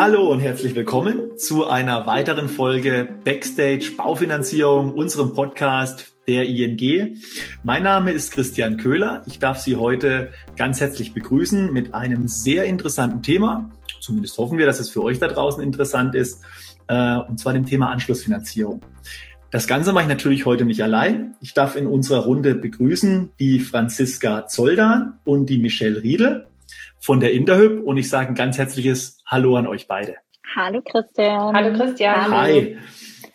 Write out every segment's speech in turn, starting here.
Hallo und herzlich willkommen zu einer weiteren Folge Backstage Baufinanzierung, unserem Podcast der ING. Mein Name ist Christian Köhler. Ich darf Sie heute ganz herzlich begrüßen mit einem sehr interessanten Thema. Zumindest hoffen wir, dass es für euch da draußen interessant ist. Äh, und zwar dem Thema Anschlussfinanzierung. Das Ganze mache ich natürlich heute nicht allein. Ich darf in unserer Runde begrüßen die Franziska Zoldan und die Michelle Riedel von der Interhyp und ich sage ein ganz herzliches Hallo an euch beide. Hallo Christian. Hallo Christian. Hi.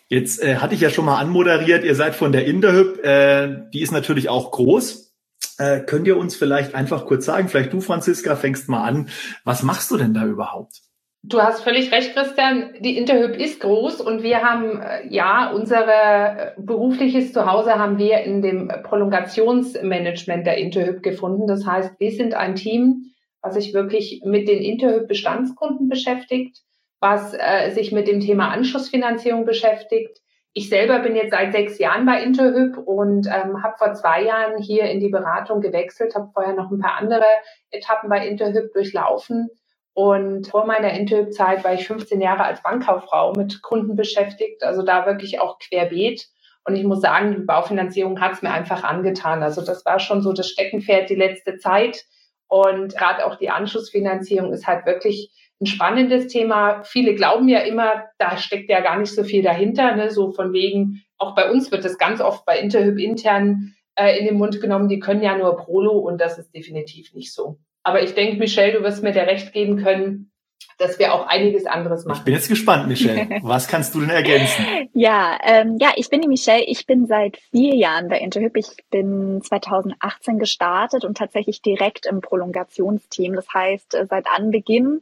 Jetzt äh, hatte ich ja schon mal anmoderiert, ihr seid von der Interhyp, äh, die ist natürlich auch groß. Äh, könnt ihr uns vielleicht einfach kurz sagen, vielleicht du Franziska fängst mal an, was machst du denn da überhaupt? Du hast völlig recht, Christian. Die Interhyp ist groß und wir haben äh, ja unser äh, berufliches Zuhause haben wir in dem Prolongationsmanagement der Interhyp gefunden. Das heißt, wir sind ein Team, was sich wirklich mit den Interhyp-Bestandskunden beschäftigt, was äh, sich mit dem Thema Anschlussfinanzierung beschäftigt. Ich selber bin jetzt seit sechs Jahren bei Interhyp und ähm, habe vor zwei Jahren hier in die Beratung gewechselt, habe vorher noch ein paar andere Etappen bei Interhyp durchlaufen. Und vor meiner Interhyp-Zeit war ich 15 Jahre als Bankkauffrau mit Kunden beschäftigt, also da wirklich auch querbeet. Und ich muss sagen, die Baufinanzierung hat es mir einfach angetan. Also das war schon so das Steckenpferd die letzte Zeit. Und gerade auch die Anschlussfinanzierung ist halt wirklich ein spannendes Thema. Viele glauben ja immer, da steckt ja gar nicht so viel dahinter. Ne? So von wegen, auch bei uns wird das ganz oft bei Interhyp intern äh, in den Mund genommen, die können ja nur Prolo und das ist definitiv nicht so. Aber ich denke, Michelle, du wirst mir der Recht geben können, dass wir auch einiges anderes machen. Ich bin jetzt gespannt, Michelle. Was kannst du denn ergänzen? ja, ähm, ja, ich bin die Michelle. Ich bin seit vier Jahren bei Interhyp. Ich bin 2018 gestartet und tatsächlich direkt im Prolongationsteam. Das heißt, äh, seit Anbeginn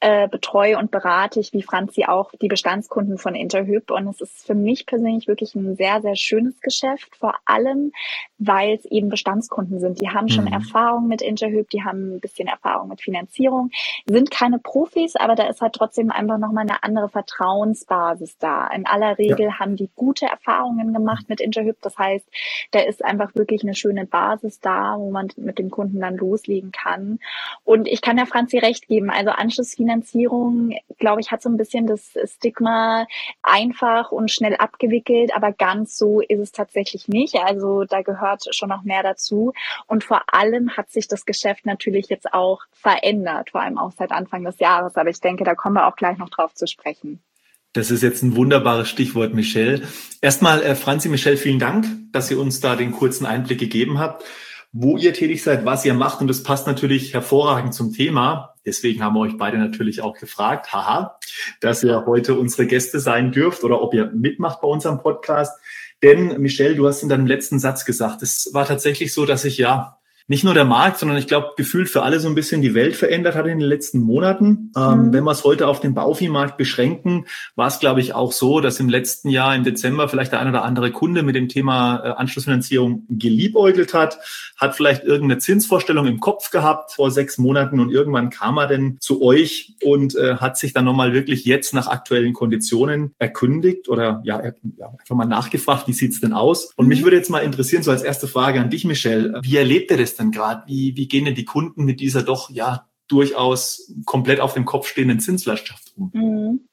äh, betreue und berate ich, wie Franzi auch, die Bestandskunden von Interhyp. Und es ist für mich persönlich wirklich ein sehr, sehr schönes Geschäft, vor allem, weil es eben Bestandskunden sind. Die haben schon mhm. Erfahrung mit Interhyp, die haben ein bisschen Erfahrung mit Finanzierung, sind keine Profis, aber da ist halt trotzdem einfach nochmal eine andere Vertrauensbasis da. In aller Regel ja. haben die gute Erfahrungen gemacht mit Interhyp. Das heißt, da ist einfach wirklich eine schöne Basis da, wo man mit dem Kunden dann loslegen kann. Und ich kann der Franzi recht geben. Also Anschlussfinanzierung Finanzierung, glaube ich, hat so ein bisschen das Stigma einfach und schnell abgewickelt, aber ganz so ist es tatsächlich nicht. Also da gehört schon noch mehr dazu. Und vor allem hat sich das Geschäft natürlich jetzt auch verändert, vor allem auch seit Anfang des Jahres. Aber ich denke, da kommen wir auch gleich noch drauf zu sprechen. Das ist jetzt ein wunderbares Stichwort, Michelle. Erstmal, äh, Franzi, Michelle, vielen Dank, dass ihr uns da den kurzen Einblick gegeben habt wo ihr tätig seid, was ihr macht. Und das passt natürlich hervorragend zum Thema. Deswegen haben wir euch beide natürlich auch gefragt, haha, dass ihr heute unsere Gäste sein dürft oder ob ihr mitmacht bei unserem Podcast. Denn Michelle, du hast in deinem letzten Satz gesagt, es war tatsächlich so, dass ich ja nicht nur der Markt, sondern ich glaube, gefühlt für alle so ein bisschen die Welt verändert hat in den letzten Monaten. Ähm, mhm. Wenn wir es heute auf den Bauviehmarkt beschränken, war es, glaube ich, auch so, dass im letzten Jahr im Dezember vielleicht der ein oder andere Kunde mit dem Thema äh, Anschlussfinanzierung geliebäugelt hat, hat vielleicht irgendeine Zinsvorstellung im Kopf gehabt vor sechs Monaten und irgendwann kam er denn zu euch und äh, hat sich dann nochmal wirklich jetzt nach aktuellen Konditionen erkündigt oder ja, ja einfach mal nachgefragt, wie sieht's denn aus? Und mhm. mich würde jetzt mal interessieren, so als erste Frage an dich, Michelle, wie erlebt ihr das denn gerade? Wie, wie gehen denn die Kunden mit dieser doch ja durchaus komplett auf dem Kopf stehenden Zinslandschaft um? Mhm.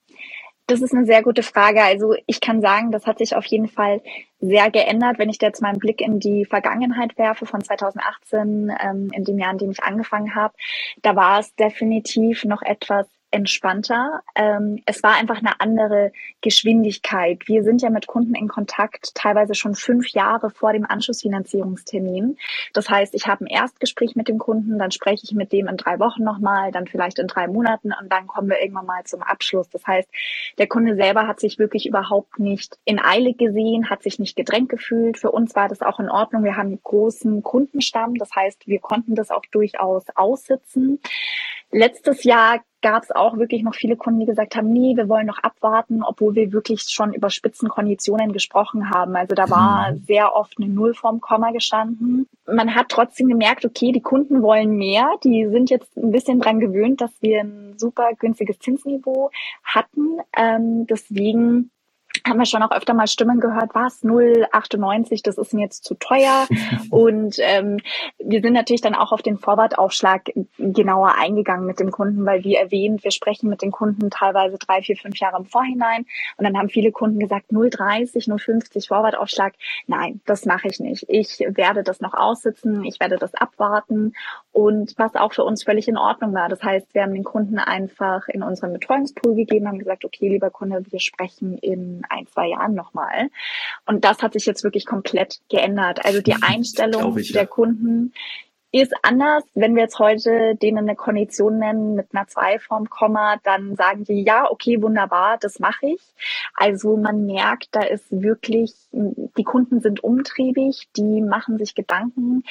Das ist eine sehr gute Frage. Also ich kann sagen, das hat sich auf jeden Fall sehr geändert. Wenn ich jetzt mal einen Blick in die Vergangenheit werfe von 2018, ähm, in dem Jahr, in dem ich angefangen habe, da war es definitiv noch etwas entspannter. Ähm, es war einfach eine andere Geschwindigkeit. Wir sind ja mit Kunden in Kontakt, teilweise schon fünf Jahre vor dem Anschlussfinanzierungstermin. Das heißt, ich habe ein Erstgespräch mit dem Kunden, dann spreche ich mit dem in drei Wochen nochmal, dann vielleicht in drei Monaten und dann kommen wir irgendwann mal zum Abschluss. Das heißt, der Kunde selber hat sich wirklich überhaupt nicht in Eile gesehen, hat sich nicht gedrängt gefühlt. Für uns war das auch in Ordnung. Wir haben einen großen Kundenstamm. Das heißt, wir konnten das auch durchaus aussitzen. Letztes Jahr gab es auch wirklich noch viele Kunden, die gesagt haben, nee, wir wollen noch abwarten, obwohl wir wirklich schon über Spitzenkonditionen gesprochen haben. Also da war mhm. sehr oft eine Null vorm Komma gestanden. Man hat trotzdem gemerkt, okay, die Kunden wollen mehr. Die sind jetzt ein bisschen dran gewöhnt, dass wir ein super günstiges Zinsniveau hatten. Ähm, deswegen haben wir schon auch öfter mal Stimmen gehört, was 0,98, das ist mir jetzt zu teuer. und ähm, wir sind natürlich dann auch auf den Vorwartaufschlag genauer eingegangen mit dem Kunden, weil wie erwähnt, wir sprechen mit den Kunden teilweise drei, vier, fünf Jahre im Vorhinein. Und dann haben viele Kunden gesagt, 0,30, 0,50 Vorwartaufschlag. Nein, das mache ich nicht. Ich werde das noch aussitzen, ich werde das abwarten. Und was auch für uns völlig in Ordnung war. Das heißt, wir haben den Kunden einfach in unseren Betreuungspool gegeben, haben gesagt, okay, lieber Kunde, wir sprechen in ein, zwei Jahren nochmal. Und das hat sich jetzt wirklich komplett geändert. Also die Einstellung ich, ja. der Kunden ist anders. Wenn wir jetzt heute denen eine Kondition nennen mit einer 2 vorm Komma, dann sagen die, ja, okay, wunderbar, das mache ich. Also man merkt, da ist wirklich, die Kunden sind umtriebig, die machen sich Gedanken,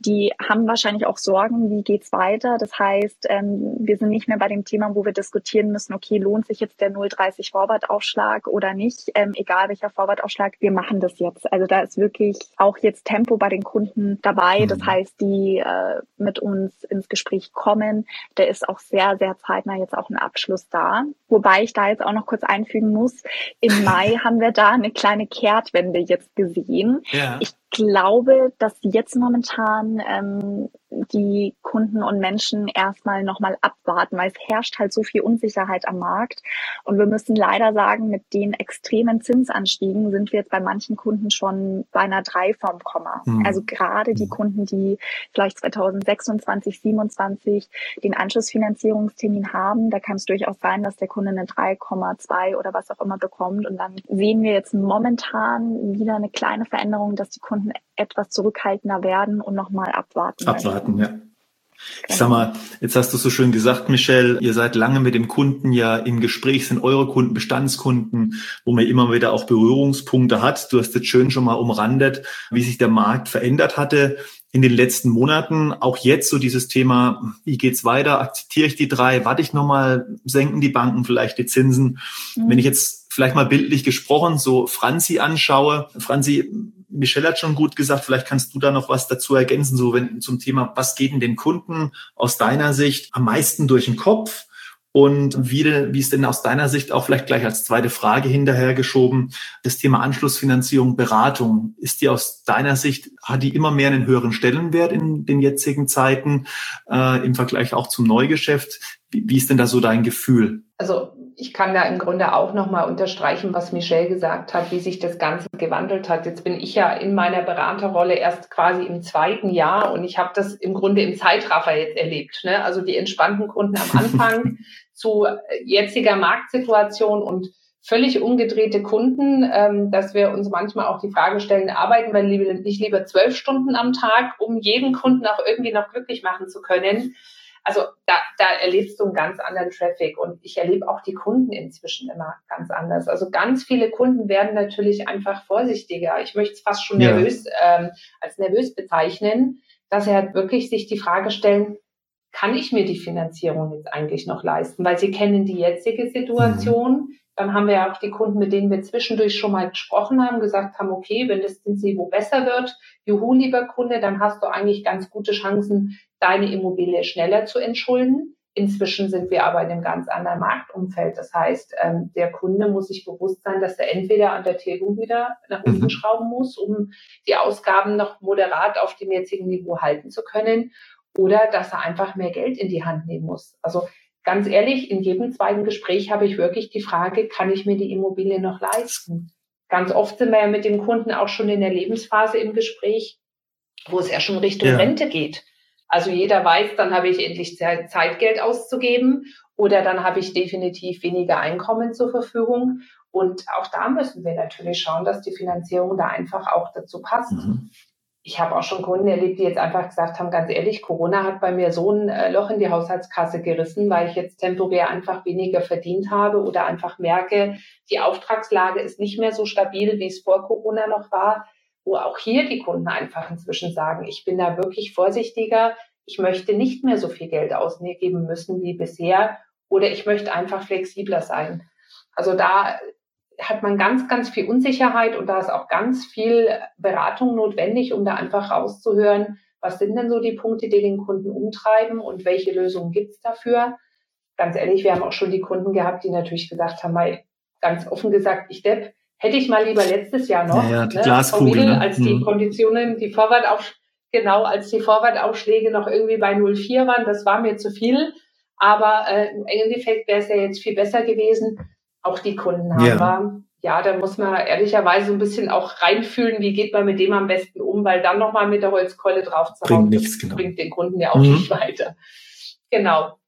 die haben wahrscheinlich auch Sorgen, wie geht's weiter. Das heißt, ähm, wir sind nicht mehr bei dem Thema, wo wir diskutieren müssen, okay, lohnt sich jetzt der 0,30 Vorwartaufschlag oder nicht, ähm, egal welcher Vorwartaufschlag, wir machen das jetzt. Also da ist wirklich auch jetzt Tempo bei den Kunden dabei. Das mhm. heißt, die äh, mit uns ins Gespräch kommen. Der ist auch sehr, sehr zeitnah jetzt auch ein Abschluss da. Wobei ich da jetzt auch noch kurz einfügen muss, im Mai haben wir da eine kleine Kehrtwende jetzt gesehen. Ja. Ich glaube, dass jetzt momentan ähm, die Kunden und Menschen erstmal nochmal abwarten, weil es herrscht halt so viel Unsicherheit am Markt. Und wir müssen leider sagen, mit den extremen Zinsanstiegen sind wir jetzt bei manchen Kunden schon bei einer 3 vom Komma. Mhm. Also gerade die mhm. Kunden, die vielleicht 2026, 2027 den Anschlussfinanzierungstermin haben, da kann es durchaus sein, dass der Kunde eine 3,2 oder was auch immer bekommt. Und dann sehen wir jetzt momentan wieder eine kleine Veränderung, dass die Kunden Kunden etwas zurückhaltender werden und nochmal abwarten. Abwarten, möchten. ja. Ich sag mal, jetzt hast du so schön gesagt, Michelle, ihr seid lange mit dem Kunden ja im Gespräch, sind eure Kunden Bestandskunden, wo man immer wieder auch Berührungspunkte hat. Du hast jetzt schön schon mal umrandet, wie sich der Markt verändert hatte in den letzten Monaten. Auch jetzt so dieses Thema, wie geht's weiter? Akzeptiere ich die drei? Warte ich nochmal? Senken die Banken vielleicht die Zinsen? Mhm. Wenn ich jetzt vielleicht mal bildlich gesprochen so Franzi anschaue, Franzi, Michelle hat schon gut gesagt, vielleicht kannst du da noch was dazu ergänzen, so wenn zum Thema, was geht denn den Kunden aus deiner Sicht am meisten durch den Kopf? Und wie, wie ist denn aus deiner Sicht auch vielleicht gleich als zweite Frage hinterhergeschoben, das Thema Anschlussfinanzierung, Beratung, ist die aus deiner Sicht, hat die immer mehr einen höheren Stellenwert in den jetzigen Zeiten äh, im Vergleich auch zum Neugeschäft? Wie, wie ist denn da so dein Gefühl? Also ich kann da im Grunde auch nochmal unterstreichen, was Michelle gesagt hat, wie sich das Ganze gewandelt hat. Jetzt bin ich ja in meiner Beraterrolle erst quasi im zweiten Jahr und ich habe das im Grunde im Zeitraffer jetzt erlebt. Ne? Also die entspannten Kunden am Anfang zu jetziger Marktsituation und völlig umgedrehte Kunden, ähm, dass wir uns manchmal auch die Frage stellen, arbeiten wir nicht lieber zwölf Stunden am Tag, um jeden Kunden auch irgendwie noch glücklich machen zu können also da, da erlebst du einen ganz anderen Traffic und ich erlebe auch die Kunden inzwischen immer ganz anders. Also ganz viele Kunden werden natürlich einfach vorsichtiger. Ich möchte es fast schon ja. nervös ähm, als nervös bezeichnen, dass sie halt wirklich sich die Frage stellen, kann ich mir die Finanzierung jetzt eigentlich noch leisten? Weil sie kennen die jetzige Situation. Mhm. Dann haben wir ja auch die Kunden, mit denen wir zwischendurch schon mal gesprochen haben, gesagt haben, okay, wenn das Zinsniveau besser wird, juhu, lieber Kunde, dann hast du eigentlich ganz gute Chancen, deine Immobilie schneller zu entschulden. Inzwischen sind wir aber in einem ganz anderen Marktumfeld. Das heißt, ähm, der Kunde muss sich bewusst sein, dass er entweder an der Tilgung wieder nach unten mhm. schrauben muss, um die Ausgaben noch moderat auf dem jetzigen Niveau halten zu können, oder dass er einfach mehr Geld in die Hand nehmen muss. Also ganz ehrlich, in jedem zweiten Gespräch habe ich wirklich die Frage, kann ich mir die Immobilie noch leisten? Ganz oft sind wir ja mit dem Kunden auch schon in der Lebensphase im Gespräch, wo es ja schon Richtung ja. Rente geht. Also jeder weiß, dann habe ich endlich Zeitgeld auszugeben oder dann habe ich definitiv weniger Einkommen zur Verfügung. Und auch da müssen wir natürlich schauen, dass die Finanzierung da einfach auch dazu passt. Mhm. Ich habe auch schon Kunden erlebt, die jetzt einfach gesagt haben, ganz ehrlich, Corona hat bei mir so ein äh, Loch in die Haushaltskasse gerissen, weil ich jetzt temporär einfach weniger verdient habe oder einfach merke, die Auftragslage ist nicht mehr so stabil, wie es vor Corona noch war wo auch hier die Kunden einfach inzwischen sagen, ich bin da wirklich vorsichtiger, ich möchte nicht mehr so viel Geld ausgeben müssen wie bisher oder ich möchte einfach flexibler sein. Also da hat man ganz, ganz viel Unsicherheit und da ist auch ganz viel Beratung notwendig, um da einfach rauszuhören, was sind denn so die Punkte, die den Kunden umtreiben und welche Lösungen gibt es dafür. Ganz ehrlich, wir haben auch schon die Kunden gehabt, die natürlich gesagt haben, ganz offen gesagt, ich Depp, hätte ich mal lieber letztes Jahr noch, ja, ja, die ne, Glaskugel, ne? als die mhm. Konditionen, die Vorwärtsauf genau, als die Vorwärtsaufschläge noch irgendwie bei 0,4 waren, das war mir zu viel. Aber äh, im Endeffekt wäre es ja jetzt viel besser gewesen. Auch die Kunden haben ja. wir. Ja, da muss man ehrlicherweise so ein bisschen auch reinfühlen, wie geht man mit dem am besten um, weil dann nochmal mit der Holzkeule drauf zu bringt nichts, genau. bringt den Kunden ja auch mhm. nicht weiter. Genau.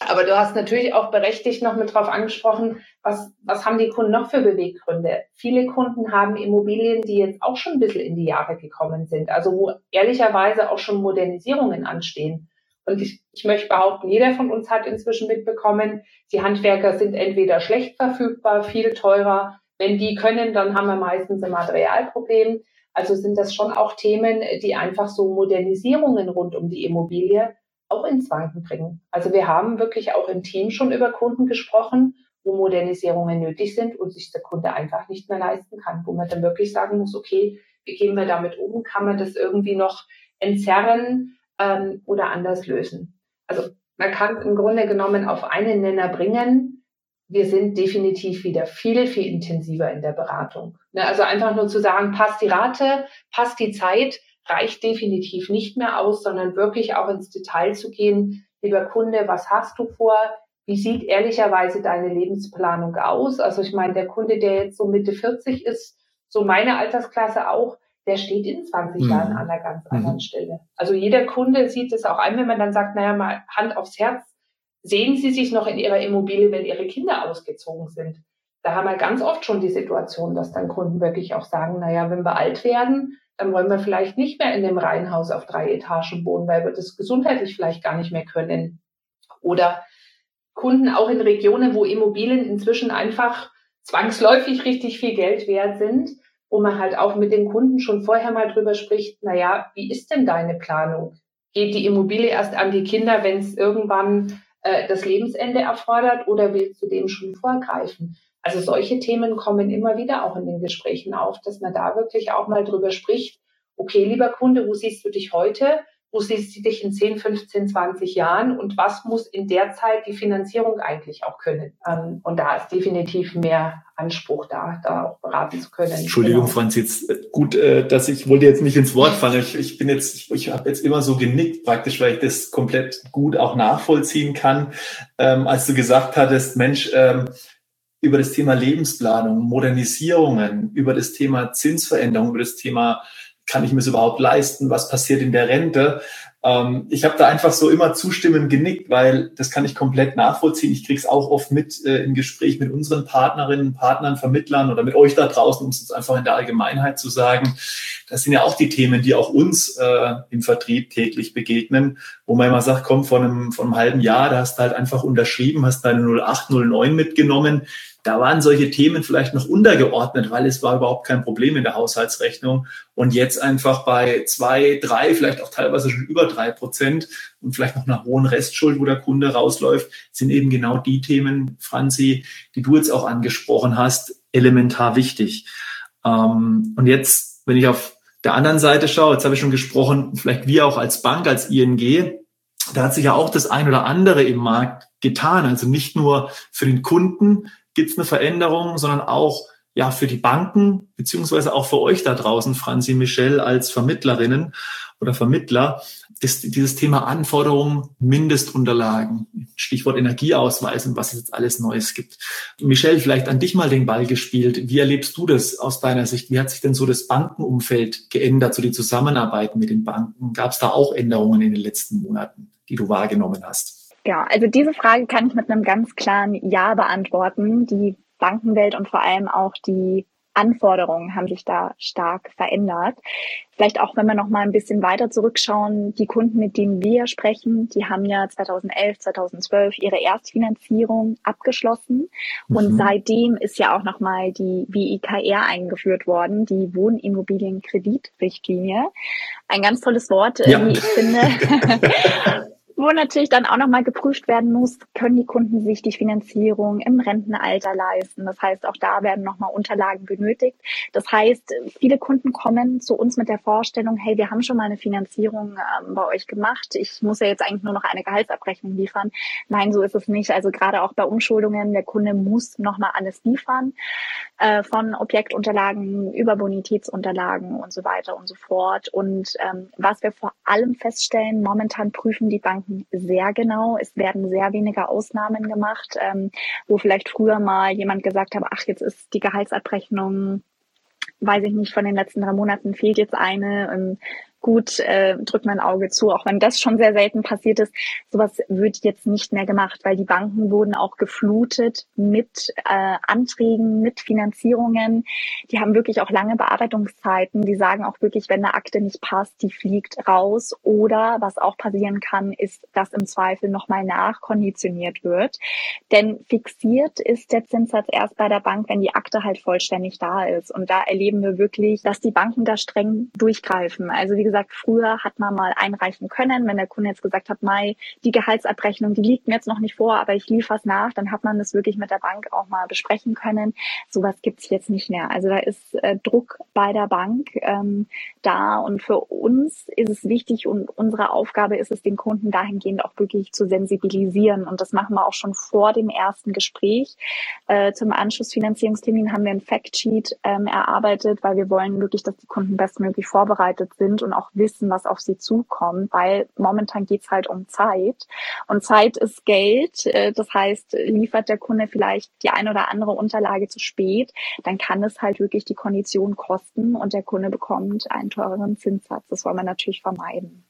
Aber du hast natürlich auch berechtigt noch mit drauf angesprochen, was, was haben die Kunden noch für Beweggründe? Viele Kunden haben Immobilien, die jetzt auch schon ein bisschen in die Jahre gekommen sind, also wo ehrlicherweise auch schon Modernisierungen anstehen. Und ich, ich möchte behaupten, jeder von uns hat inzwischen mitbekommen, die Handwerker sind entweder schlecht verfügbar, viel teurer. Wenn die können, dann haben wir meistens ein Materialproblem. Also sind das schon auch Themen, die einfach so Modernisierungen rund um die Immobilie auch ins Wanken bringen. Also wir haben wirklich auch im Team schon über Kunden gesprochen, wo Modernisierungen nötig sind und sich der Kunde einfach nicht mehr leisten kann, wo man dann wirklich sagen muss, okay, wie gehen wir damit um? Kann man das irgendwie noch entzerren ähm, oder anders lösen? Also man kann im Grunde genommen auf einen Nenner bringen, wir sind definitiv wieder viel, viel intensiver in der Beratung. Ne, also einfach nur zu sagen, passt die Rate, passt die Zeit, reicht definitiv nicht mehr aus, sondern wirklich auch ins Detail zu gehen. Lieber Kunde, was hast du vor? Wie sieht ehrlicherweise deine Lebensplanung aus? Also ich meine, der Kunde, der jetzt so Mitte 40 ist, so meine Altersklasse auch, der steht in 20 mhm. Jahren an einer ganz mhm. anderen Stelle. Also jeder Kunde sieht es auch ein, wenn man dann sagt, naja, mal Hand aufs Herz, sehen Sie sich noch in Ihrer Immobilie, wenn Ihre Kinder ausgezogen sind? Da haben wir ganz oft schon die Situation, dass dann Kunden wirklich auch sagen, naja, wenn wir alt werden, dann wollen wir vielleicht nicht mehr in dem Reihenhaus auf drei Etagen wohnen, weil wir das gesundheitlich vielleicht gar nicht mehr können. Oder Kunden auch in Regionen, wo Immobilien inzwischen einfach zwangsläufig richtig viel Geld wert sind, wo man halt auch mit den Kunden schon vorher mal drüber spricht, naja, wie ist denn deine Planung? Geht die Immobilie erst an die Kinder, wenn es irgendwann äh, das Lebensende erfordert oder willst du dem schon vorgreifen? Also solche Themen kommen immer wieder auch in den Gesprächen auf, dass man da wirklich auch mal drüber spricht. Okay, lieber Kunde, wo siehst du dich heute? Wo siehst du dich in 10, 15, 20 Jahren? Und was muss in der Zeit die Finanzierung eigentlich auch können? Ähm, und da ist definitiv mehr Anspruch da, da auch beraten zu können. Entschuldigung, genau. Franz, jetzt äh, gut, äh, dass ich wollte jetzt nicht ins Wort fallen. Ich, ich bin jetzt, ich, ich habe jetzt immer so genickt praktisch, weil ich das komplett gut auch nachvollziehen kann, ähm, als du gesagt hattest, Mensch, ähm, über das Thema Lebensplanung, Modernisierungen, über das Thema Zinsveränderung, über das Thema, kann ich mir es überhaupt leisten, was passiert in der Rente. Ähm, ich habe da einfach so immer zustimmend genickt, weil das kann ich komplett nachvollziehen. Ich kriege es auch oft mit äh, im Gespräch mit unseren Partnerinnen, Partnern, Vermittlern oder mit euch da draußen, um es jetzt einfach in der Allgemeinheit zu sagen. Das sind ja auch die Themen, die auch uns äh, im Vertrieb täglich begegnen, wo man immer sagt, komm, vor einem, vor einem halben Jahr, da hast du halt einfach unterschrieben, hast deine 0809 mitgenommen da waren solche Themen vielleicht noch untergeordnet, weil es war überhaupt kein Problem in der Haushaltsrechnung. Und jetzt einfach bei zwei, drei, vielleicht auch teilweise schon über drei Prozent und vielleicht noch einer hohen Restschuld, wo der Kunde rausläuft, sind eben genau die Themen, Franzi, die du jetzt auch angesprochen hast, elementar wichtig. Ähm, und jetzt, wenn ich auf der anderen Seite schaue, jetzt habe ich schon gesprochen, vielleicht wir auch als Bank, als ING, da hat sich ja auch das ein oder andere im Markt getan. Also nicht nur für den Kunden, gibt es eine Veränderung, sondern auch ja für die Banken, beziehungsweise auch für euch da draußen, Franzi Michel, als Vermittlerinnen oder Vermittler, ist dieses Thema Anforderungen, Mindestunterlagen, Stichwort Energieausweis und was es jetzt alles Neues gibt. Michel, vielleicht an dich mal den Ball gespielt. Wie erlebst du das aus deiner Sicht? Wie hat sich denn so das Bankenumfeld geändert, so die Zusammenarbeit mit den Banken? Gab es da auch Änderungen in den letzten Monaten, die du wahrgenommen hast? Ja, also diese Frage kann ich mit einem ganz klaren Ja beantworten. Die Bankenwelt und vor allem auch die Anforderungen haben sich da stark verändert. Vielleicht auch, wenn wir noch mal ein bisschen weiter zurückschauen, die Kunden, mit denen wir sprechen, die haben ja 2011, 2012 ihre Erstfinanzierung abgeschlossen mhm. und seitdem ist ja auch noch mal die WIKR eingeführt worden, die Wohnimmobilienkreditrichtlinie. Ein ganz tolles Wort, ja. wie ich finde. wo natürlich dann auch nochmal geprüft werden muss, können die Kunden sich die Finanzierung im Rentenalter leisten. Das heißt, auch da werden nochmal Unterlagen benötigt. Das heißt, viele Kunden kommen zu uns mit der Vorstellung, hey, wir haben schon mal eine Finanzierung ähm, bei euch gemacht. Ich muss ja jetzt eigentlich nur noch eine Gehaltsabrechnung liefern. Nein, so ist es nicht. Also gerade auch bei Umschuldungen, der Kunde muss nochmal alles liefern, äh, von Objektunterlagen über Bonitätsunterlagen und so weiter und so fort. Und ähm, was wir vor allem feststellen, momentan prüfen die Banken sehr genau. Es werden sehr wenige Ausnahmen gemacht, ähm, wo vielleicht früher mal jemand gesagt hat, ach, jetzt ist die Gehaltsabrechnung weiß ich nicht, von den letzten drei Monaten fehlt jetzt eine. Gut, äh, drückt mein Auge zu, auch wenn das schon sehr selten passiert ist. Sowas wird jetzt nicht mehr gemacht, weil die Banken wurden auch geflutet mit äh, Anträgen, mit Finanzierungen. Die haben wirklich auch lange Bearbeitungszeiten. Die sagen auch wirklich, wenn eine Akte nicht passt, die fliegt raus. Oder was auch passieren kann, ist, dass im Zweifel nochmal nachkonditioniert wird. Denn fixiert ist der Zinssatz erst bei der Bank, wenn die Akte halt vollständig da ist. Und da erleben wir wirklich, dass die Banken da streng durchgreifen. Also wie gesagt, früher hat man mal einreichen können. Wenn der Kunde jetzt gesagt hat, Mai, die Gehaltsabrechnung, die liegt mir jetzt noch nicht vor, aber ich liefere es nach, dann hat man das wirklich mit der Bank auch mal besprechen können. Sowas gibt es jetzt nicht mehr. Also da ist äh, Druck bei der Bank ähm, da und für uns ist es wichtig und unsere Aufgabe ist es, den Kunden dahingehend auch wirklich zu sensibilisieren. Und das machen wir auch schon vor dem ersten Gespräch. Äh, zum Anschlussfinanzierungstermin haben wir ein Factsheet ähm, erarbeitet, weil wir wollen wirklich, dass die Kunden bestmöglich vorbereitet sind und auch wissen, was auf sie zukommt, weil momentan geht's halt um Zeit. Und Zeit ist Geld. Äh, das heißt, liefert der Kunde vielleicht die eine oder andere Unterlage zu spät, dann kann es halt wirklich die Kondition kosten und der Kunde bekommt einen teureren Zinssatz. Das wollen wir natürlich vermeiden.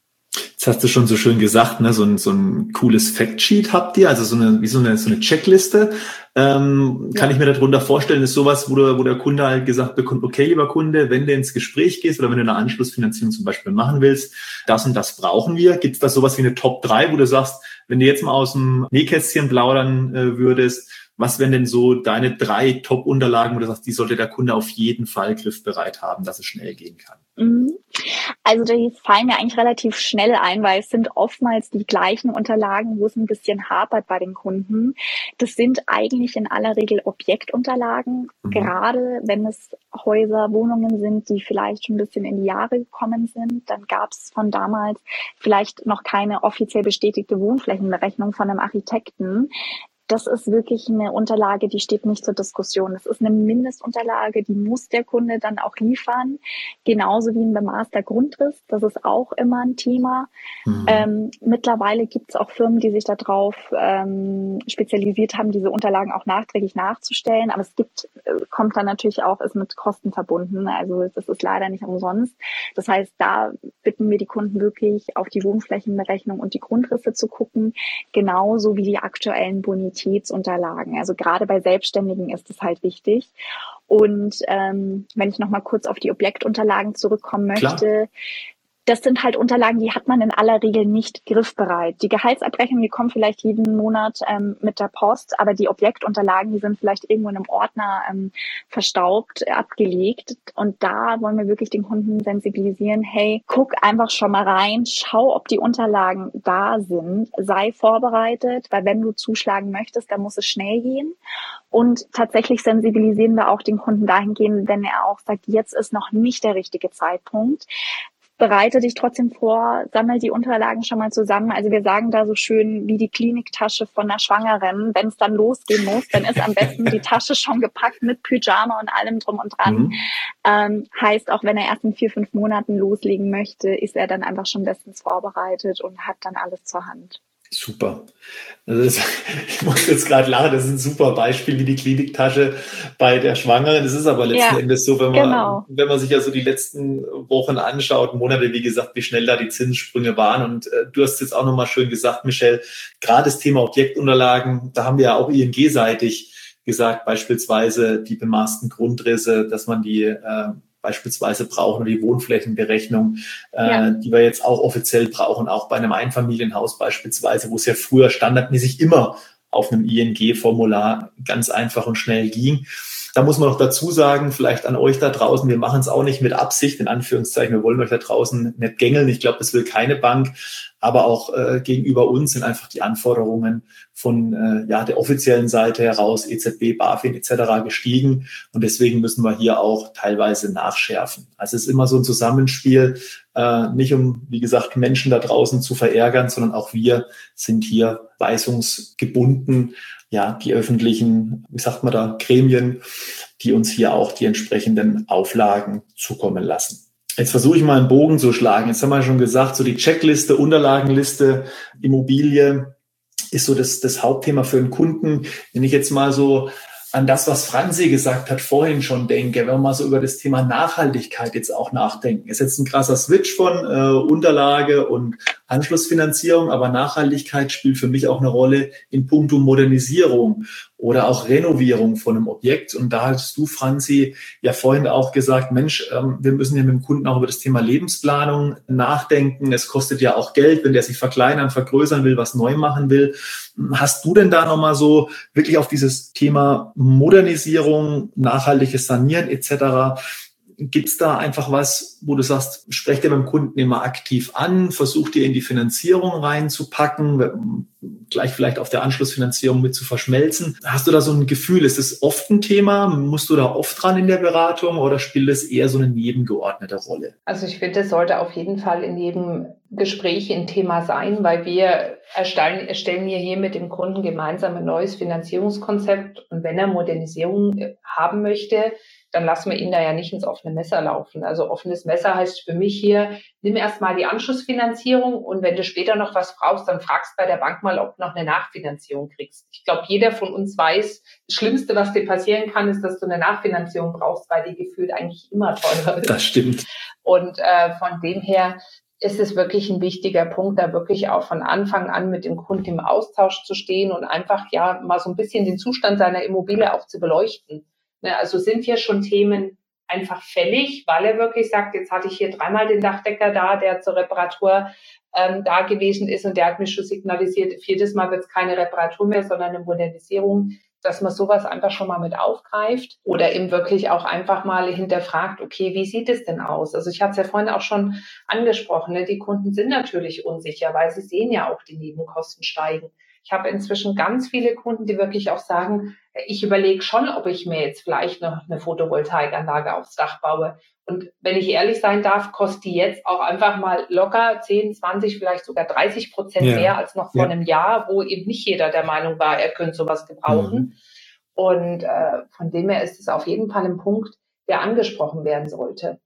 Jetzt hast du schon so schön gesagt, ne, so ein, so ein cooles Factsheet habt ihr, also so eine, wie so eine, so eine Checkliste. Ähm, ja. Kann ich mir darunter vorstellen, ist sowas, wo der, wo der Kunde halt gesagt bekommt, okay, lieber Kunde, wenn du ins Gespräch gehst oder wenn du eine Anschlussfinanzierung zum Beispiel machen willst, das und das brauchen wir. Gibt es da sowas wie eine Top 3, wo du sagst, wenn du jetzt mal aus dem Nähkästchen plaudern äh, würdest, was wären denn so deine drei Top-Unterlagen, wo du sagst, die sollte der Kunde auf jeden Fall griffbereit haben, dass es schnell gehen kann? Mhm. Also die fallen mir eigentlich relativ schnell ein, weil es sind oftmals die gleichen Unterlagen, wo es ein bisschen hapert bei den Kunden. Das sind eigentlich in aller Regel Objektunterlagen, mhm. gerade wenn es Häuser, Wohnungen sind, die vielleicht schon ein bisschen in die Jahre gekommen sind. Dann gab es von damals vielleicht noch keine offiziell bestätigte Wohnflächenberechnung von einem Architekten das ist wirklich eine Unterlage, die steht nicht zur Diskussion. Das ist eine Mindestunterlage, die muss der Kunde dann auch liefern. Genauso wie ein bemaßter Grundriss. Das ist auch immer ein Thema. Mhm. Ähm, mittlerweile gibt es auch Firmen, die sich darauf ähm, spezialisiert haben, diese Unterlagen auch nachträglich nachzustellen. Aber es gibt, äh, kommt dann natürlich auch, ist mit Kosten verbunden. Also das ist leider nicht umsonst. Das heißt, da bitten wir die Kunden wirklich auf die Wohnflächenberechnung und die Grundrisse zu gucken, genauso wie die aktuellen Bonitäten Qualitätsunterlagen. Also gerade bei Selbstständigen ist es halt wichtig. Und ähm, wenn ich noch mal kurz auf die Objektunterlagen zurückkommen möchte, Klar das sind halt Unterlagen, die hat man in aller Regel nicht griffbereit. Die Gehaltsabrechnung, die kommen vielleicht jeden Monat ähm, mit der Post, aber die Objektunterlagen, die sind vielleicht irgendwo in einem Ordner ähm, verstaubt, äh, abgelegt. Und da wollen wir wirklich den Kunden sensibilisieren, hey, guck einfach schon mal rein, schau, ob die Unterlagen da sind, sei vorbereitet, weil wenn du zuschlagen möchtest, dann muss es schnell gehen. Und tatsächlich sensibilisieren wir auch den Kunden dahingehend, wenn er auch sagt, jetzt ist noch nicht der richtige Zeitpunkt, bereite dich trotzdem vor, sammel die Unterlagen schon mal zusammen. Also wir sagen da so schön wie die Kliniktasche von einer Schwangeren. Wenn es dann losgehen muss, dann ist am besten die Tasche schon gepackt mit Pyjama und allem drum und dran. Mhm. Ähm, heißt, auch wenn er erst in vier, fünf Monaten loslegen möchte, ist er dann einfach schon bestens vorbereitet und hat dann alles zur Hand. Super. Ist, ich muss jetzt gerade lachen, das ist ein super Beispiel wie die Kliniktasche bei der Schwangeren. Das ist aber letzten ja, Endes so, wenn man, genau. wenn man sich ja so die letzten Wochen anschaut, Monate, wie gesagt, wie schnell da die Zinssprünge waren. Und äh, du hast jetzt auch nochmal schön gesagt, Michelle, gerade das Thema Objektunterlagen, da haben wir ja auch ING-seitig gesagt, beispielsweise die bemaßten Grundrisse, dass man die äh, beispielsweise brauchen oder die Wohnflächenberechnung, äh, ja. die wir jetzt auch offiziell brauchen, auch bei einem Einfamilienhaus beispielsweise, wo es ja früher standardmäßig immer auf einem ING-Formular ganz einfach und schnell ging. Da muss man noch dazu sagen, vielleicht an euch da draußen, wir machen es auch nicht mit Absicht, in Anführungszeichen, wir wollen euch da draußen nicht gängeln. Ich glaube, das will keine Bank aber auch äh, gegenüber uns sind einfach die Anforderungen von äh, ja, der offiziellen Seite heraus, EZB, BaFin etc. gestiegen. Und deswegen müssen wir hier auch teilweise nachschärfen. Also es ist immer so ein Zusammenspiel, äh, nicht um, wie gesagt, Menschen da draußen zu verärgern, sondern auch wir sind hier weisungsgebunden. Ja, die öffentlichen, wie sagt man da, Gremien, die uns hier auch die entsprechenden Auflagen zukommen lassen. Jetzt versuche ich mal einen Bogen zu schlagen. Jetzt haben wir schon gesagt, so die Checkliste, Unterlagenliste, Immobilie ist so das, das Hauptthema für einen Kunden. Wenn ich jetzt mal so an das, was Franzi gesagt hat, vorhin schon denke, wenn wir mal so über das Thema Nachhaltigkeit jetzt auch nachdenken. Ist jetzt ein krasser Switch von äh, Unterlage und Anschlussfinanzierung, aber Nachhaltigkeit spielt für mich auch eine Rolle in puncto Modernisierung oder auch Renovierung von einem Objekt. Und da hast du, Franzi, ja vorhin auch gesagt, Mensch, ähm, wir müssen ja mit dem Kunden auch über das Thema Lebensplanung nachdenken. Es kostet ja auch Geld, wenn der sich verkleinern, vergrößern will, was neu machen will. Hast du denn da nochmal so wirklich auf dieses Thema Modernisierung, nachhaltiges Sanieren etc. Gibt es da einfach was, wo du sagst, sprecht ihr beim Kunden immer aktiv an, versucht ihr in die Finanzierung reinzupacken, gleich vielleicht auf der Anschlussfinanzierung mit zu verschmelzen? Hast du da so ein Gefühl, ist es oft ein Thema? Musst du da oft dran in der Beratung oder spielt es eher so eine nebengeordnete Rolle? Also ich finde, es sollte auf jeden Fall in jedem Gespräch ein Thema sein, weil wir erstellen, erstellen hier, hier mit dem Kunden gemeinsam ein neues Finanzierungskonzept und wenn er Modernisierung haben möchte, dann lassen wir ihn da ja nicht ins offene Messer laufen. Also offenes Messer heißt für mich hier, nimm erstmal die Anschlussfinanzierung und wenn du später noch was brauchst, dann fragst bei der Bank mal, ob du noch eine Nachfinanzierung kriegst. Ich glaube, jeder von uns weiß, das Schlimmste, was dir passieren kann, ist, dass du eine Nachfinanzierung brauchst, weil die gefühlt eigentlich immer teurer ist. Das stimmt. Und äh, von dem her ist es wirklich ein wichtiger Punkt, da wirklich auch von Anfang an mit dem Kunden im Austausch zu stehen und einfach ja mal so ein bisschen den Zustand seiner Immobilie auch zu beleuchten. Ne, also sind hier schon Themen einfach fällig, weil er wirklich sagt, jetzt hatte ich hier dreimal den Dachdecker da, der zur Reparatur ähm, da gewesen ist und der hat mir schon signalisiert, viertes Mal wird es keine Reparatur mehr, sondern eine Modernisierung, dass man sowas einfach schon mal mit aufgreift oder eben wirklich auch einfach mal hinterfragt, okay, wie sieht es denn aus? Also ich hatte es ja vorhin auch schon angesprochen, ne? die Kunden sind natürlich unsicher, weil sie sehen ja auch die Nebenkosten steigen. Ich habe inzwischen ganz viele Kunden, die wirklich auch sagen, ich überlege schon, ob ich mir jetzt vielleicht noch eine Photovoltaikanlage aufs Dach baue. Und wenn ich ehrlich sein darf, kostet die jetzt auch einfach mal locker 10, 20, vielleicht sogar 30 Prozent ja. mehr als noch vor ja. einem Jahr, wo eben nicht jeder der Meinung war, er könnte sowas gebrauchen. Mhm. Und äh, von dem her ist es auf jeden Fall ein Punkt, der angesprochen werden sollte.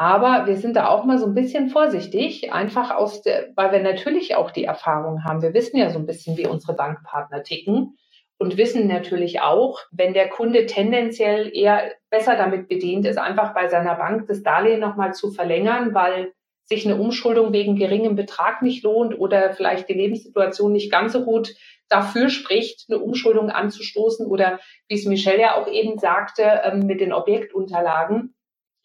Aber wir sind da auch mal so ein bisschen vorsichtig, einfach aus der, weil wir natürlich auch die Erfahrung haben. Wir wissen ja so ein bisschen, wie unsere Bankpartner ticken und wissen natürlich auch, wenn der Kunde tendenziell eher besser damit bedient ist, einfach bei seiner Bank das Darlehen nochmal zu verlängern, weil sich eine Umschuldung wegen geringem Betrag nicht lohnt oder vielleicht die Lebenssituation nicht ganz so gut dafür spricht, eine Umschuldung anzustoßen oder wie es Michelle ja auch eben sagte, ähm, mit den Objektunterlagen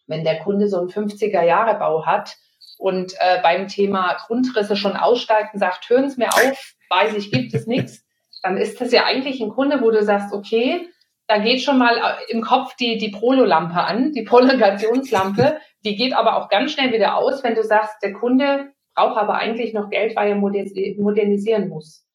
wenn der Kunde so einen 50er-Jahre-Bau hat und äh, beim Thema Grundrisse schon aussteigt und sagt, hören Sie mir auf, weiß ich, gibt es nichts, dann ist das ja eigentlich ein Kunde, wo du sagst, okay, da geht schon mal äh, im Kopf die, die Prolo-Lampe an, die Prolongationslampe, die geht aber auch ganz schnell wieder aus, wenn du sagst, der Kunde braucht aber eigentlich noch Geld, weil er modernisieren muss.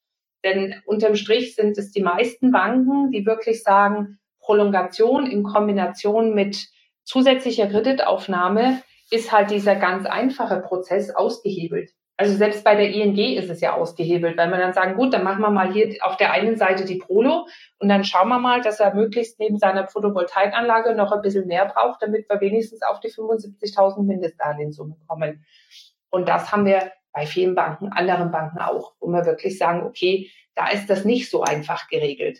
Denn unterm Strich sind es die meisten Banken, die wirklich sagen, Prolongation in Kombination mit zusätzlicher Kreditaufnahme ist halt dieser ganz einfache Prozess ausgehebelt. Also selbst bei der ING ist es ja ausgehebelt, weil man dann sagen, gut, dann machen wir mal hier auf der einen Seite die Prolo und dann schauen wir mal, dass er möglichst neben seiner Photovoltaikanlage noch ein bisschen mehr braucht, damit wir wenigstens auf die 75.000 Mindestdarlehenssumme kommen. Und das haben wir bei vielen Banken, anderen Banken auch, wo wir wirklich sagen, okay, da ist das nicht so einfach geregelt.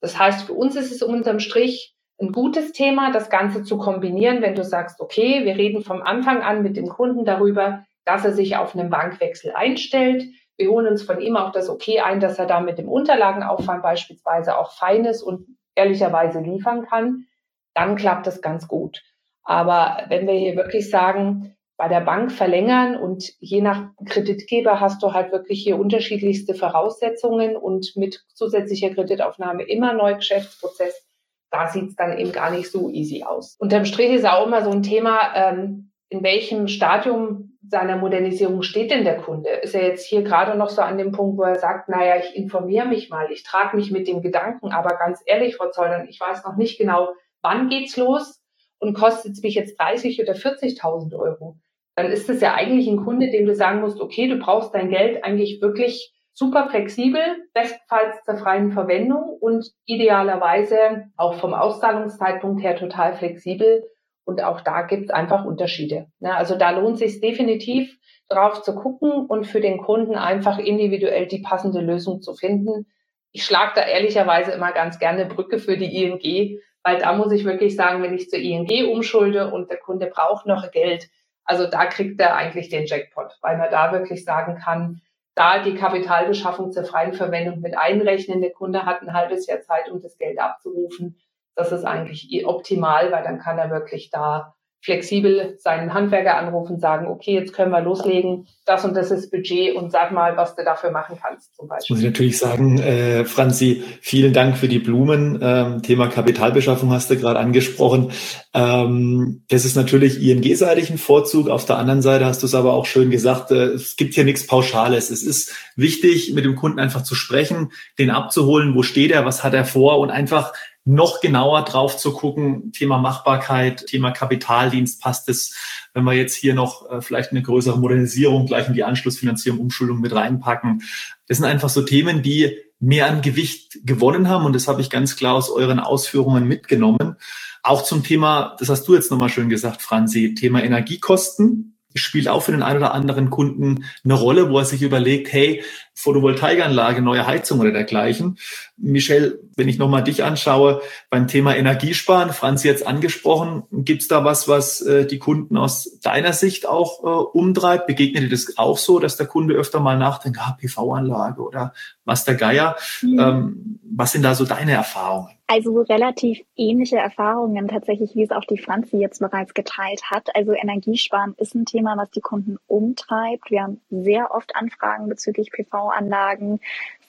Das heißt, für uns ist es unterm Strich ein gutes Thema, das Ganze zu kombinieren, wenn du sagst, okay, wir reden vom Anfang an mit dem Kunden darüber, dass er sich auf einen Bankwechsel einstellt. Wir holen uns von ihm auch das Okay ein, dass er da mit dem Unterlagenaufwand beispielsweise auch fein ist und ehrlicherweise liefern kann. Dann klappt das ganz gut. Aber wenn wir hier wirklich sagen, bei der Bank verlängern und je nach Kreditgeber hast du halt wirklich hier unterschiedlichste Voraussetzungen und mit zusätzlicher Kreditaufnahme immer Neugeschäftsprozess da sieht es dann eben gar nicht so easy aus. Unterm Strich ist auch immer so ein Thema, ähm, in welchem Stadium seiner Modernisierung steht denn der Kunde? Ist er jetzt hier gerade noch so an dem Punkt, wo er sagt, naja, ich informiere mich mal, ich trage mich mit dem Gedanken, aber ganz ehrlich, Frau Zollern, ich weiß noch nicht genau, wann geht's los und kostet es mich jetzt 30 oder 40.000 Euro? Dann ist es ja eigentlich ein Kunde, dem du sagen musst, okay, du brauchst dein Geld eigentlich wirklich super flexibel, bestenfalls zur freien Verwendung und idealerweise auch vom Auszahlungszeitpunkt her total flexibel und auch da gibt es einfach Unterschiede. Ne? Also da lohnt sich definitiv drauf zu gucken und für den Kunden einfach individuell die passende Lösung zu finden. Ich schlage da ehrlicherweise immer ganz gerne Brücke für die ING, weil da muss ich wirklich sagen, wenn ich zur ING umschulde und der Kunde braucht noch Geld, also da kriegt er eigentlich den Jackpot, weil man da wirklich sagen kann, da die Kapitalbeschaffung zur freien Verwendung mit einrechnen. Der Kunde hat ein halbes Jahr Zeit, um das Geld abzurufen das ist eigentlich optimal, weil dann kann er wirklich da flexibel seinen Handwerker anrufen, sagen, okay, jetzt können wir loslegen, das und das ist Budget und sag mal, was du dafür machen kannst zum Beispiel. Muss ich natürlich sagen, äh, Franzi, vielen Dank für die Blumen. Ähm, Thema Kapitalbeschaffung hast du gerade angesprochen. Ähm, das ist natürlich ING-seitig ein Vorzug. Auf der anderen Seite hast du es aber auch schön gesagt, äh, es gibt hier nichts Pauschales. Es ist wichtig, mit dem Kunden einfach zu sprechen, den abzuholen, wo steht er, was hat er vor und einfach noch genauer drauf zu gucken, Thema Machbarkeit, Thema Kapitaldienst, passt es, wenn wir jetzt hier noch äh, vielleicht eine größere Modernisierung gleich in die Anschlussfinanzierung, Umschuldung mit reinpacken. Das sind einfach so Themen, die mehr an Gewicht gewonnen haben und das habe ich ganz klar aus euren Ausführungen mitgenommen. Auch zum Thema, das hast du jetzt nochmal schön gesagt, Franzi, Thema Energiekosten spielt auch für den einen oder anderen Kunden eine Rolle, wo er sich überlegt, hey, Photovoltaikanlage, neue Heizung oder dergleichen. Michelle, wenn ich nochmal dich anschaue, beim Thema Energiesparen, Franz jetzt angesprochen, gibt es da was, was äh, die Kunden aus deiner Sicht auch äh, umtreibt? Begegnet dir das auch so, dass der Kunde öfter mal nachdenkt, ah, PV-Anlage oder was der Geier? Mhm. Ähm, was sind da so deine Erfahrungen? Also relativ ähnliche Erfahrungen tatsächlich, wie es auch die Franzi jetzt bereits geteilt hat. Also Energiesparen ist ein Thema, was die Kunden umtreibt. Wir haben sehr oft Anfragen bezüglich PV-Anlagen.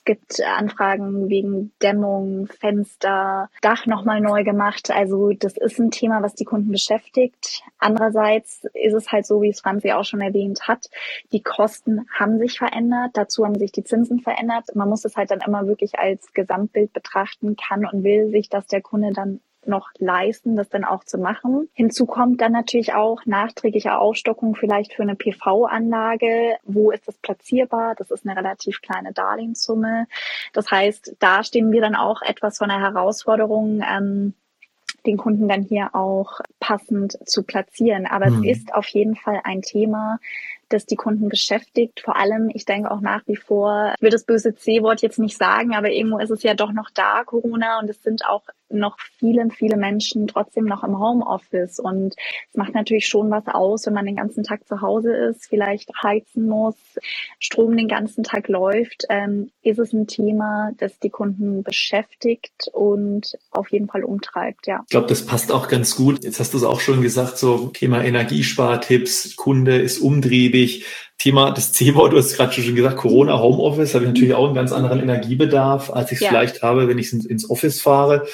Gibt Anfragen wegen Dämmung, Fenster, Dach nochmal neu gemacht. Also das ist ein Thema, was die Kunden beschäftigt. Andererseits ist es halt so, wie es Franzi auch schon erwähnt hat, die Kosten haben sich verändert. Dazu haben sich die Zinsen verändert. Man muss es halt dann immer wirklich als Gesamtbild betrachten, kann und will sich das der Kunde dann noch leisten, das dann auch zu machen. Hinzu kommt dann natürlich auch nachträgliche Aufstockung vielleicht für eine PV-Anlage. Wo ist das platzierbar? Das ist eine relativ kleine Darlehenssumme. Das heißt, da stehen wir dann auch etwas von der Herausforderung, ähm, den Kunden dann hier auch passend zu platzieren. Aber mhm. es ist auf jeden Fall ein Thema, das die Kunden beschäftigt. Vor allem, ich denke auch nach wie vor, ich will das böse C-Wort jetzt nicht sagen, aber irgendwo ist es ja doch noch da, Corona, und es sind auch noch viele, viele Menschen trotzdem noch im Homeoffice. Und es macht natürlich schon was aus, wenn man den ganzen Tag zu Hause ist, vielleicht heizen muss, Strom den ganzen Tag läuft. Ähm, ist es ein Thema, das die Kunden beschäftigt und auf jeden Fall umtreibt, ja. Ich glaube, das passt auch ganz gut. Jetzt hast du es auch schon gesagt, so Thema Energiespartipps, Kunde ist umtriebig. Thema das C-Wort, du hast gerade schon gesagt, Corona, Homeoffice, habe ich natürlich auch einen ganz anderen Energiebedarf, als ich es ja. vielleicht habe, wenn ich ins Office fahre.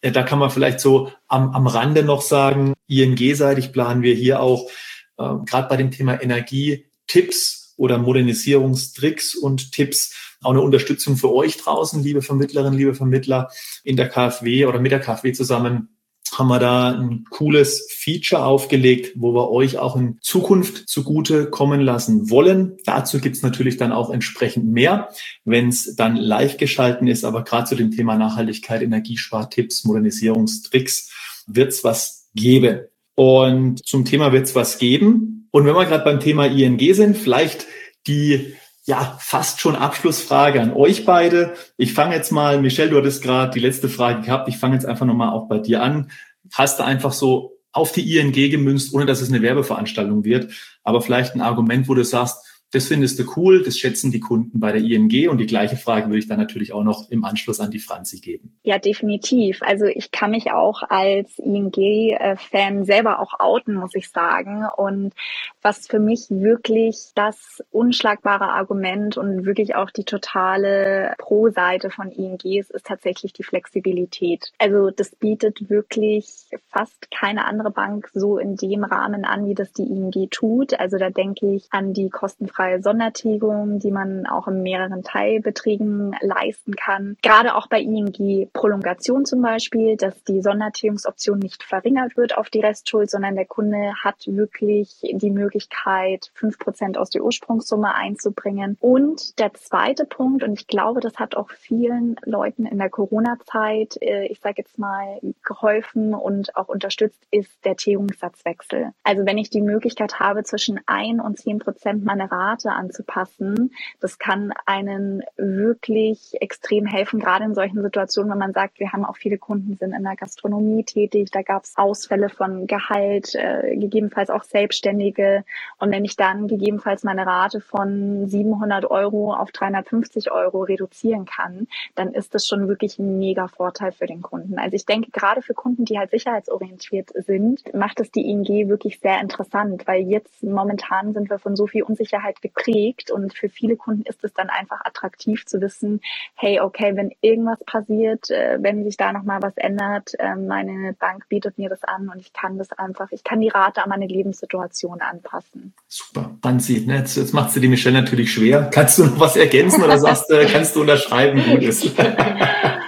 Da kann man vielleicht so am, am Rande noch sagen, ING-seitig planen wir hier auch äh, gerade bei dem Thema Energie Tipps oder Modernisierungstricks und Tipps auch eine Unterstützung für euch draußen, liebe Vermittlerinnen, liebe Vermittler in der KfW oder mit der KfW zusammen haben wir da ein cooles Feature aufgelegt, wo wir euch auch in Zukunft zugute kommen lassen wollen. Dazu gibt's natürlich dann auch entsprechend mehr, wenn es dann live geschalten ist. Aber gerade zu dem Thema Nachhaltigkeit, Energiespartipps, Modernisierungstricks wird's was geben. Und zum Thema wird's was geben. Und wenn wir gerade beim Thema ING sind, vielleicht die ja, fast schon Abschlussfrage an euch beide. Ich fange jetzt mal, Michelle, du hattest gerade die letzte Frage gehabt. Ich fange jetzt einfach nochmal auch bei dir an. Hast du einfach so auf die ING gemünzt, ohne dass es eine Werbeveranstaltung wird, aber vielleicht ein Argument, wo du sagst, das findest du cool, das schätzen die Kunden bei der ING und die gleiche Frage würde ich dann natürlich auch noch im Anschluss an die Franzi geben. Ja, definitiv. Also ich kann mich auch als ING-Fan selber auch outen, muss ich sagen. Und was für mich wirklich das unschlagbare Argument und wirklich auch die totale Pro-Seite von ING ist, ist tatsächlich die Flexibilität. Also das bietet wirklich fast keine andere Bank so in dem Rahmen an, wie das die ING tut. Also da denke ich an die kostenfreie kostenfreie Sondertilgung, die man auch in mehreren Teilbeträgen leisten kann. Gerade auch bei ING Prolongation zum Beispiel, dass die Sondertilgungsoption nicht verringert wird auf die Restschuld, sondern der Kunde hat wirklich die Möglichkeit, fünf Prozent aus der Ursprungssumme einzubringen. Und der zweite Punkt, und ich glaube, das hat auch vielen Leuten in der Corona-Zeit, äh, ich sage jetzt mal, geholfen und auch unterstützt, ist der Tilgungssatzwechsel. Also wenn ich die Möglichkeit habe, zwischen ein und zehn Prozent meiner Rate Rate anzupassen. Das kann einen wirklich extrem helfen, gerade in solchen Situationen, wenn man sagt, wir haben auch viele Kunden, sind in der Gastronomie tätig, da gab es Ausfälle von Gehalt, äh, gegebenenfalls auch Selbstständige. Und wenn ich dann gegebenenfalls meine Rate von 700 Euro auf 350 Euro reduzieren kann, dann ist das schon wirklich ein mega Vorteil für den Kunden. Also ich denke, gerade für Kunden, die halt sicherheitsorientiert sind, macht es die ING wirklich sehr interessant, weil jetzt momentan sind wir von so viel Unsicherheit geprägt und für viele Kunden ist es dann einfach attraktiv zu wissen, hey, okay, wenn irgendwas passiert, äh, wenn sich da nochmal was ändert, äh, meine Bank bietet mir das an und ich kann das einfach, ich kann die Rate an meine Lebenssituation anpassen. Super. Franzi, ne, jetzt, jetzt macht sie die Michelle natürlich schwer. Kannst du noch was ergänzen oder sagst du, kannst du unterschreiben, gut ist?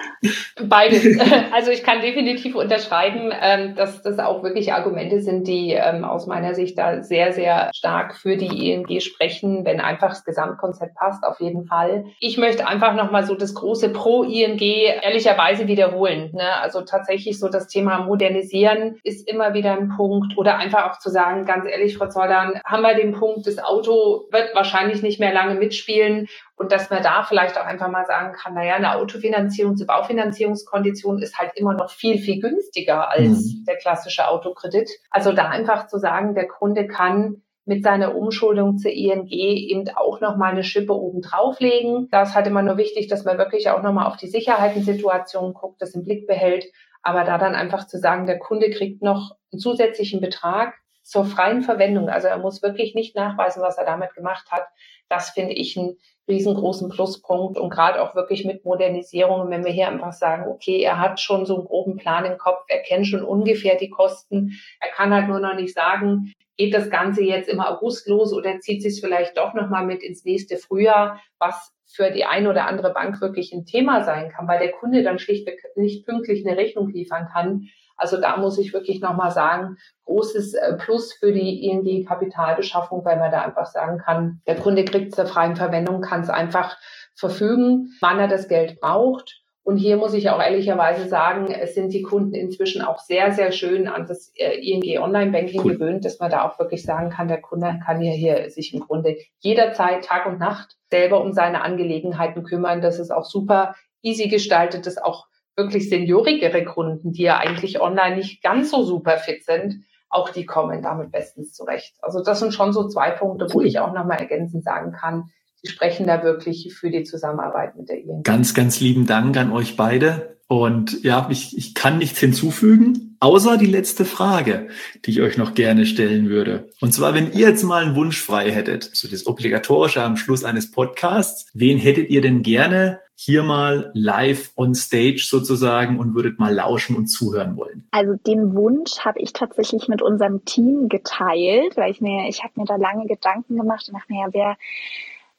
Beides. Also ich kann definitiv unterschreiben, ähm, dass das auch wirklich Argumente sind, die ähm, aus meiner Sicht da sehr, sehr stark für die ING sprechen, wenn einfach das Gesamtkonzept passt, auf jeden Fall. Ich möchte einfach nochmal so das große Pro-ING ehrlicherweise wiederholen. Ne? Also tatsächlich so das Thema Modernisieren ist immer wieder ein Punkt oder einfach auch zu sagen, ganz ehrlich, Frau Zollern, haben wir den Punkt, das Auto wird wahrscheinlich nicht mehr lange mitspielen und dass man da vielleicht auch einfach mal sagen kann, naja, eine Autofinanzierung zur Baufinanzierungskondition ist halt immer noch viel, viel günstiger als mhm. der klassische Autokredit. Also da einfach zu sagen, der Kunde kann mit seiner Umschuldung zur ING eben auch nochmal eine Schippe oben drauflegen. Da ist halt immer nur wichtig, dass man wirklich auch nochmal auf die Sicherheitensituation guckt, das im Blick behält. Aber da dann einfach zu sagen, der Kunde kriegt noch einen zusätzlichen Betrag zur freien Verwendung. Also er muss wirklich nicht nachweisen, was er damit gemacht hat. Das finde ich ein riesengroßen Pluspunkt und gerade auch wirklich mit Modernisierung, wenn wir hier einfach sagen, okay, er hat schon so einen groben Plan im Kopf, er kennt schon ungefähr die Kosten, er kann halt nur noch nicht sagen, geht das Ganze jetzt im August los oder zieht sich vielleicht doch nochmal mit ins nächste Frühjahr, was für die eine oder andere Bank wirklich ein Thema sein kann, weil der Kunde dann schlichtweg nicht pünktlich eine Rechnung liefern kann. Also da muss ich wirklich nochmal sagen, großes äh, Plus für die ING Kapitalbeschaffung, weil man da einfach sagen kann, der Kunde kriegt zur freien Verwendung, kann es einfach verfügen, wann er das Geld braucht. Und hier muss ich auch ehrlicherweise sagen, es sind die Kunden inzwischen auch sehr, sehr schön an das äh, ING Online Banking cool. gewöhnt, dass man da auch wirklich sagen kann, der Kunde kann ja hier sich im Grunde jederzeit, Tag und Nacht selber um seine Angelegenheiten kümmern. Das ist auch super easy gestaltet, das auch wirklich seniorigere Kunden, die ja eigentlich online nicht ganz so super fit sind, auch die kommen damit bestens zurecht. Also das sind schon so zwei Punkte, wo ich auch nochmal ergänzend sagen kann, die sprechen da wirklich für die Zusammenarbeit mit der ING. Ganz, ganz lieben Dank an euch beide. Und ja, ich, ich kann nichts hinzufügen, außer die letzte Frage, die ich euch noch gerne stellen würde. Und zwar, wenn ihr jetzt mal einen Wunsch frei hättet, so das Obligatorische am Schluss eines Podcasts, wen hättet ihr denn gerne hier mal live on stage sozusagen und würdet mal lauschen und zuhören wollen? Also den Wunsch habe ich tatsächlich mit unserem Team geteilt, weil ich mir, ich habe mir da lange Gedanken gemacht und dachte mir, ja, wer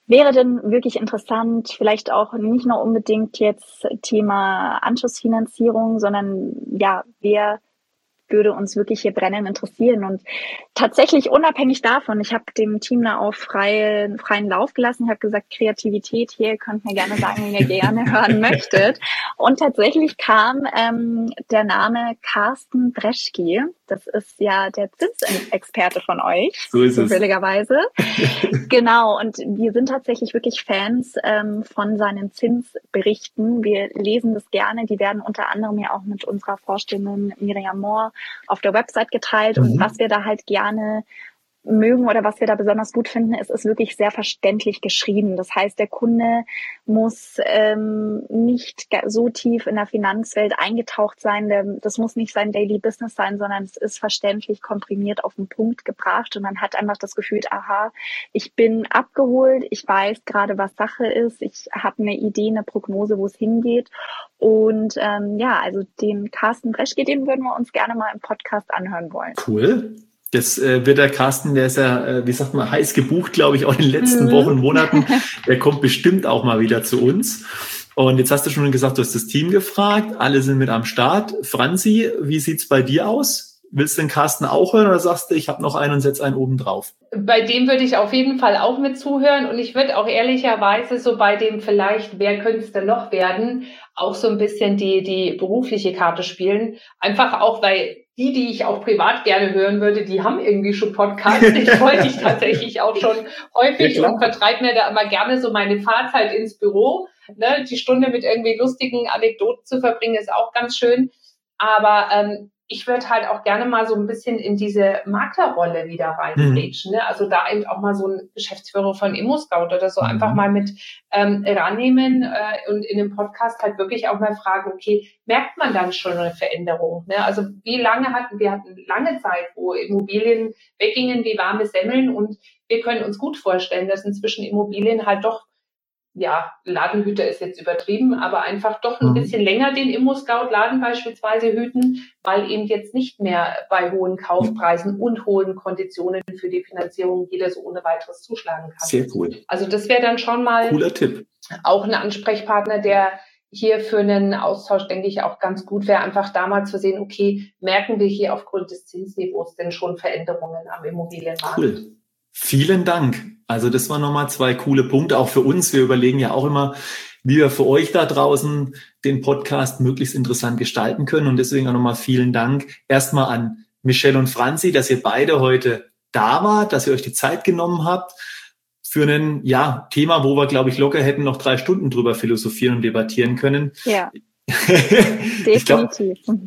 wäre denn wirklich interessant, vielleicht auch nicht nur unbedingt jetzt Thema Anschlussfinanzierung, sondern ja, wer würde uns wirklich hier brennend interessieren. Und tatsächlich unabhängig davon, ich habe dem Team da auch freie, freien Lauf gelassen. Ich habe gesagt, Kreativität hier, könnt mir gerne sagen, wenn ihr gerne hören möchtet. Und tatsächlich kam ähm, der Name Carsten Breschke. Das ist ja der Zinsexperte von euch, so ist zufälligerweise. genau, und wir sind tatsächlich wirklich Fans ähm, von seinen Zinsberichten. Wir lesen das gerne. Die werden unter anderem ja auch mit unserer Vorstellung Miriam Moore auf der Website geteilt. Mhm. Und was wir da halt gerne mögen oder was wir da besonders gut finden, ist, ist wirklich sehr verständlich geschrieben. Das heißt, der Kunde muss ähm, nicht so tief in der Finanzwelt eingetaucht sein. Das muss nicht sein Daily Business sein, sondern es ist verständlich komprimiert auf den Punkt gebracht und man hat einfach das Gefühl, aha, ich bin abgeholt, ich weiß gerade, was Sache ist, ich habe eine Idee, eine Prognose, wo es hingeht. Und ähm, ja, also den Carsten Breschke, den würden wir uns gerne mal im Podcast anhören wollen. Cool. Das äh, wird der Carsten, der ist ja, äh, wie sagt man, heiß gebucht, glaube ich, auch in den letzten mhm. Wochen, Monaten. Der kommt bestimmt auch mal wieder zu uns. Und jetzt hast du schon gesagt, du hast das Team gefragt, alle sind mit am Start. Franzi, wie sieht's bei dir aus? Willst du den Carsten auch hören oder sagst du, ich habe noch einen und setze einen oben drauf? Bei dem würde ich auf jeden Fall auch mit zuhören und ich würde auch ehrlicherweise so bei dem vielleicht, wer könnte es denn noch werden, auch so ein bisschen die, die berufliche Karte spielen. Einfach auch, weil die, die ich auch privat gerne hören würde, die haben irgendwie schon Podcasts. Ich freue mich tatsächlich auch schon häufig ja, und vertreibe mir da immer gerne so meine Fahrzeit ins Büro. Ne? Die Stunde mit irgendwie lustigen Anekdoten zu verbringen, ist auch ganz schön. Aber ähm, ich würde halt auch gerne mal so ein bisschen in diese Maklerrolle wieder reinrutschen. Mhm. Ne? Also da eben auch mal so ein Geschäftsführer von ImmoScout oder so mhm. einfach mal mit ähm, rannehmen äh, und in dem Podcast halt wirklich auch mal fragen, okay, merkt man dann schon eine Veränderung? Ne? Also wie lange hatten wir hatten lange Zeit, wo Immobilien weggingen wie warme Semmeln und wir können uns gut vorstellen, dass inzwischen Immobilien halt doch ja, Ladenhüter ist jetzt übertrieben, aber einfach doch ein mhm. bisschen länger den Immo-Scout-Laden beispielsweise hüten, weil eben jetzt nicht mehr bei hohen Kaufpreisen und hohen Konditionen für die Finanzierung jeder so ohne weiteres zuschlagen kann. Sehr cool. Also das wäre dann schon mal Cooler Tipp. auch ein Ansprechpartner, der hier für einen Austausch, denke ich, auch ganz gut wäre, einfach damals zu sehen, okay, merken wir hier aufgrund des Zinsniveaus denn schon Veränderungen am Immobilienmarkt? Cool. Vielen Dank. Also das waren nochmal zwei coole Punkte, auch für uns. Wir überlegen ja auch immer, wie wir für euch da draußen den Podcast möglichst interessant gestalten können. Und deswegen auch nochmal vielen Dank erstmal an Michelle und Franzi, dass ihr beide heute da wart, dass ihr euch die Zeit genommen habt für ein ja, Thema, wo wir, glaube ich, locker hätten noch drei Stunden drüber philosophieren und debattieren können. Ja. Definitiv. glaub,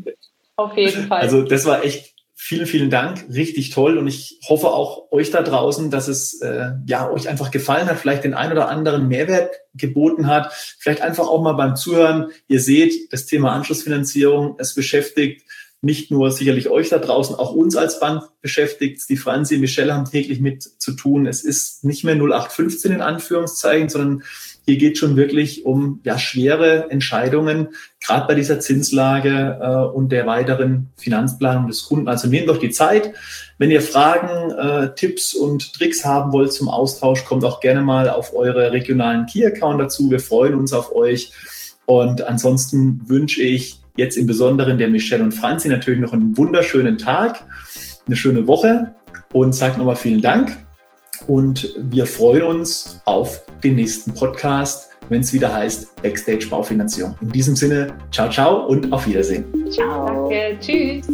Auf jeden Fall. Also das war echt Vielen, vielen Dank. Richtig toll. Und ich hoffe auch euch da draußen, dass es äh, ja euch einfach gefallen hat, vielleicht den ein oder anderen Mehrwert geboten hat. Vielleicht einfach auch mal beim Zuhören. Ihr seht, das Thema Anschlussfinanzierung, es beschäftigt nicht nur sicherlich euch da draußen, auch uns als Bank beschäftigt. Die Franzi, Michelle haben täglich mit zu tun. Es ist nicht mehr 0815 in Anführungszeichen, sondern hier geht schon wirklich um ja, schwere Entscheidungen, gerade bei dieser Zinslage äh, und der weiteren Finanzplanung des Kunden. Also nehmt euch die Zeit. Wenn ihr Fragen, äh, Tipps und Tricks haben wollt zum Austausch, kommt auch gerne mal auf eure regionalen Key-Account dazu. Wir freuen uns auf euch. Und ansonsten wünsche ich jetzt im Besonderen der Michelle und Franzi natürlich noch einen wunderschönen Tag, eine schöne Woche und sage nochmal vielen Dank. Und wir freuen uns auf den nächsten Podcast, wenn es wieder heißt Backstage Baufinanzierung. In diesem Sinne, ciao, ciao und auf Wiedersehen. Ciao. Danke. Tschüss.